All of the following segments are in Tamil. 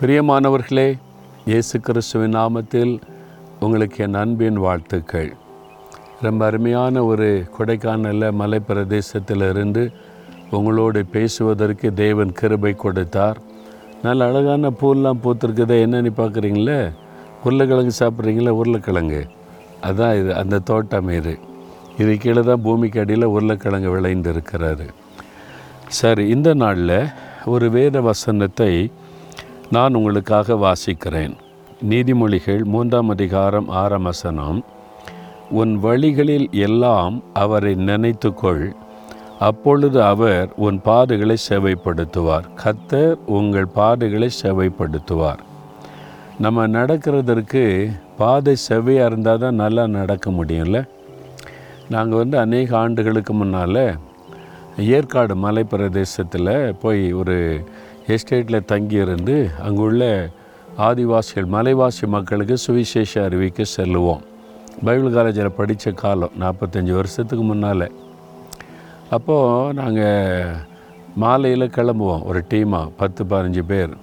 பிரியமானவர்களே இயேசு கிறிஸ்துவின் நாமத்தில் உங்களுக்கு என் அன்பின் வாழ்த்துக்கள். ரொம்ப அருமையான ஒரு கொடைக்கானலில் மலை பிரதேசத்தில் இருந்து உங்களோடு பேசுவதற்கு தேவன் கிருபை கொடுத்தார். நல்ல அழகான பூலாம் பூத்திருக்குதே என்னென்னு பார்க்குறீங்களே? உருளைக்கிழங்கு சாப்பிட்றீங்களா உருளைக்கிழங்கு. அதான் இது அந்த தோட்டம் இது. இது கீழே தான் பூமிக்கு அடியில் உருளைக்கிழங்கு விளைந்து இருக்கிறாரு சரி இந்த நாளில் ஒரு வேத வசனத்தை நான் உங்களுக்காக வாசிக்கிறேன். நீதிமொழிகள் மூன்றாம் அதிகாரம் ஆறாம் வசனம். உன் வழிகளில் எல்லாம் அவரை நினைத்துக்கொள். அப்பொழுது அவர் உன் பாதைகளை செவைப்படுத்துவார். கத்தர் உங்கள் பாதைகளை செவைப்படுத்துவார். நம்ம நடக்கிறதற்கு பாதை செவ்வையாக இருந்தால் தான் நல்லா நடக்க முடியும்ல? நாங்கள் வந்து அநேக ஆண்டுகளுக்கு முன்னால் ஏற்காடு மலை பிரதேசத்தில் போய் ஒரு எஸ்டேட்டில் தங்கியிருந்து அங்குள்ள ஆதிவாசிகள் மலைவாசி மக்களுக்கு சுவிசேஷ அறிவிக்க செல்லுவோம். பைபிள் காலேஜில் படித்த காலம் நாற்பத்தஞ்சு வருஷத்துக்கு முன்னால். அப்போது நாங்கள் மாலையில் கிளம்புவோம் ஒரு டீமாக பத்து பதினஞ்சு பேர்.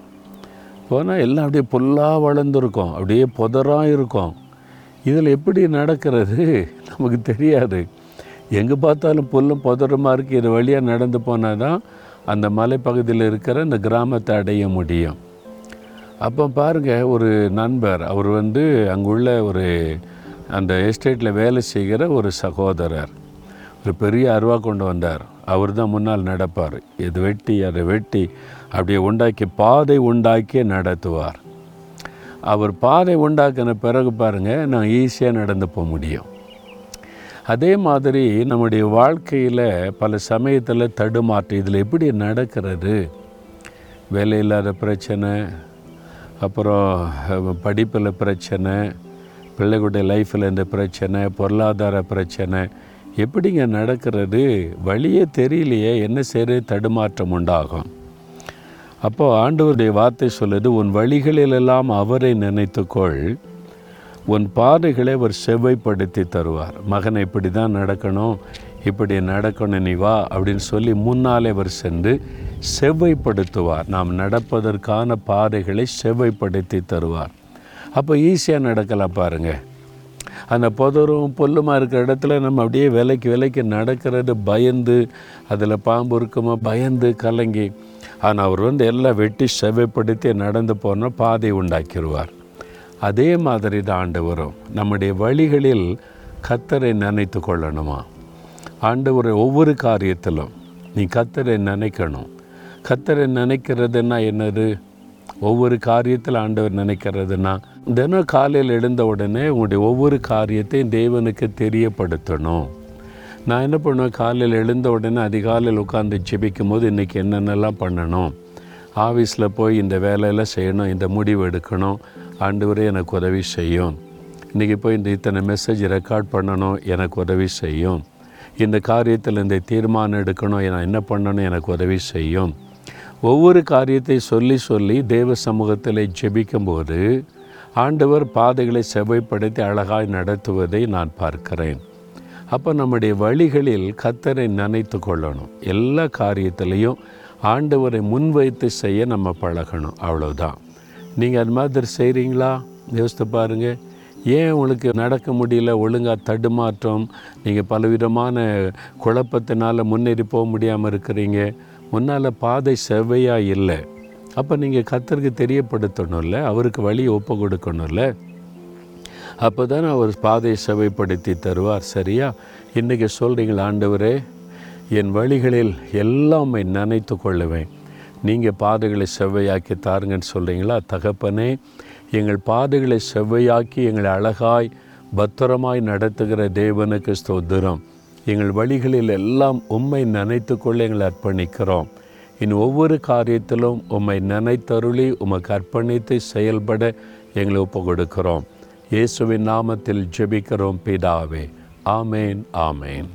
போனால் எல்லாம் அப்படியே புல்லாக வளர்ந்துருக்கும் அப்படியே புதராக இருக்கும். இதில் எப்படி நடக்கிறது நமக்கு தெரியாது. எங்கே பார்த்தாலும் புல்லும் புதரமாக இருக்குது இது வழியாக நடந்து போனால் தான் அந்த மலைப்பகுதியில் இருக்கிற இந்த கிராமத்தை அடைய முடியும். அப்போ பாருங்கள் ஒரு நண்பர் அவர் வந்து அங்குள்ள ஒரு அந்த எஸ்டேட்டில் வேலை செய்கிற ஒரு சகோதரர். ஒரு பெரிய அருவா கொண்டு வந்தார். அவர் தான் முன்னால் நடப்பார். இது வெட்டி அதை வெட்டி அப்படியே உண்டாக்கி பாதை உண்டாக்கி நடத்துவார். அவர் பாதை உண்டாக்கின பிறகு பாருங்கள் நான் ஈஸியாக நடந்து போக முடியும். அதே மாதிரி நம்முடைய வாழ்க்கையில் பல சமயத்தில் தடுமாற்றம் இதில் எப்படி நடக்கிறது? வேலை இல்லாத பிரச்சனை அப்புறம் படிப்பில் பிரச்சனை பிள்ளைகளுடைய லைஃப்பில் இந்த பிரச்சனை பொருளாதார பிரச்சனை எப்படிங்க நடக்கிறது? வழியே தெரியலையே என்ன செய்கிறது தடுமாற்றம் உண்டாகும். அப்போது ஆண்டவருடைய வார்த்தை சொல்லுது உன் வழிகளிலெல்லாம் அவரை நினைத்துக்கொள். உன் பாதைகளை அவர் செவ்வைப்படுத்தி தருவார். மகனை இப்படி தான் நடக்கணும் இப்படி நடக்கணும் நீ வா அப்படின்னு சொல்லி முன்னாலே அவர் சென்று செவ்வைப்படுத்துவார். நாம் நடப்பதற்கான பாதைகளை செவ்வைப்படுத்தி தருவார். அப்போ ஈஸியாக நடக்கலாம் பாருங்கள் அந்த புதரும் பொல்லுமாக இருக்கிற இடத்துல நம்ம அப்படியே விலைக்கு விலைக்கு நடக்கிறது பயந்து அதில் பாம்பு இருக்குமா பயந்து கலங்கி ஆனால் அவர் வந்து எல்லாம் வெட்டி செவைப்படுத்தி நடந்து போனால் பாதை உண்டாக்கிடுவார். அதே மாதிரி தான் ஆண்டவரும் நம்முடைய வழிகளில் கத்தரை நினைத்து கொள்ளணுமா? ஆண்டவர் ஒவ்வொரு காரியத்திலும் நீ கத்தரை நினைக்கணும். கத்தரை நினைக்கிறதுனா என்னது? ஒவ்வொரு காரியத்தில் ஆண்டவர் நினைக்கிறதுனா தினம் காலையில் எழுந்த உடனே உங்களுடைய ஒவ்வொரு காரியத்தையும் தேவனுக்கு தெரியப்படுத்தணும். நான் என்ன பண்ணுவேன்? காலையில் எழுந்த உடனே அதிகாலையில் உட்காந்து ஜெபிக்கும் போது இன்றைக்கி என்னென்னலாம் பண்ணணும்? ஆஃபீஸில் போய் இந்த வேலையெல்லாம் செய்யணும் இந்த முடிவு எடுக்கணும். ஆண்டவரே எனக்கு உதவி செய்யும். இன்றைக்கி போய் இந்த இத்தனை மெசேஜ் ரெக்கார்ட் பண்ணணும் எனக்கு உதவி செய்யும். இந்த காரியத்தில் இந்த தீர்மானம் எடுக்கணும் நான் என்ன பண்ணணும் எனக்கு உதவி செய்யும். ஒவ்வொரு காரியத்தை சொல்லி சொல்லி தேவ சமூகத்தில் ஜெபிக்கும்போது ஆண்டவர் பாதைகளை செவ்வைப்படுத்தி அழகாய் நடத்துவதை நான் பார்க்கிறேன். அப்போ நம்முடைய வழிகளில் கத்தரை நினைத்து கொள்ளணும். எல்லா காரியத்திலையும் ஆண்டவரை முன்வைத்து செய்ய நம்ம பழகணும். அவ்வளோதான் நீங்கள் அது மாதிரி செய்கிறீங்களா யோசித்து பாருங்கள் ஏன் உங்களுக்கு நடக்க முடியல? ஒழுங்காக தடுமாற்றம் நீங்கள் பலவிதமான குழப்பத்தினால் முன்னேறி போக முடியாமல் இருக்கிறீங்க. முன்னால் பாதை செவ்வையாக இல்லை. அப்போ நீங்கள் கத்தருக்கு தெரியப்படுத்தணும்ல? அவருக்கு வழி ஒப்பு கொடுக்கணும்ல? அப்போ தானே அவர் பாதையை செவைப்படுத்தி தருவார் சரியா? இன்றைக்கி சொல்கிறீங்களா ஆண்டவரே? என் வழிகளில் எல்லாமே நினைத்து கொள்ளுவேன். நீங்கள் பாதைகளை செவ்வையாக்கி தாருங்கன்னு சொல்கிறீங்களா தகப்பனே எங்கள் பாதைகளை செவ்வையாக்கி எங்களை அழகாய் பத்திரமாய் நடத்துகிற தேவனுக்கு ஸ்தோத்திரம். எங்கள் வழிகளில் எல்லாம் உம்மை நினைத்து கொள்ள எங்களை அர்ப்பணிக்கிறோம். இன் ஒவ்வொரு காரியத்திலும் உம்மை நினைத்தருளி உமக்கு அர்ப்பணித்து செயல்பட எங்களை ஒப்பு கொடுக்கிறோம் இயேசுவின் நாமத்தில் ஜெபிக்கிறோம் பிதாவே. ஆமேன் ஆமேன்.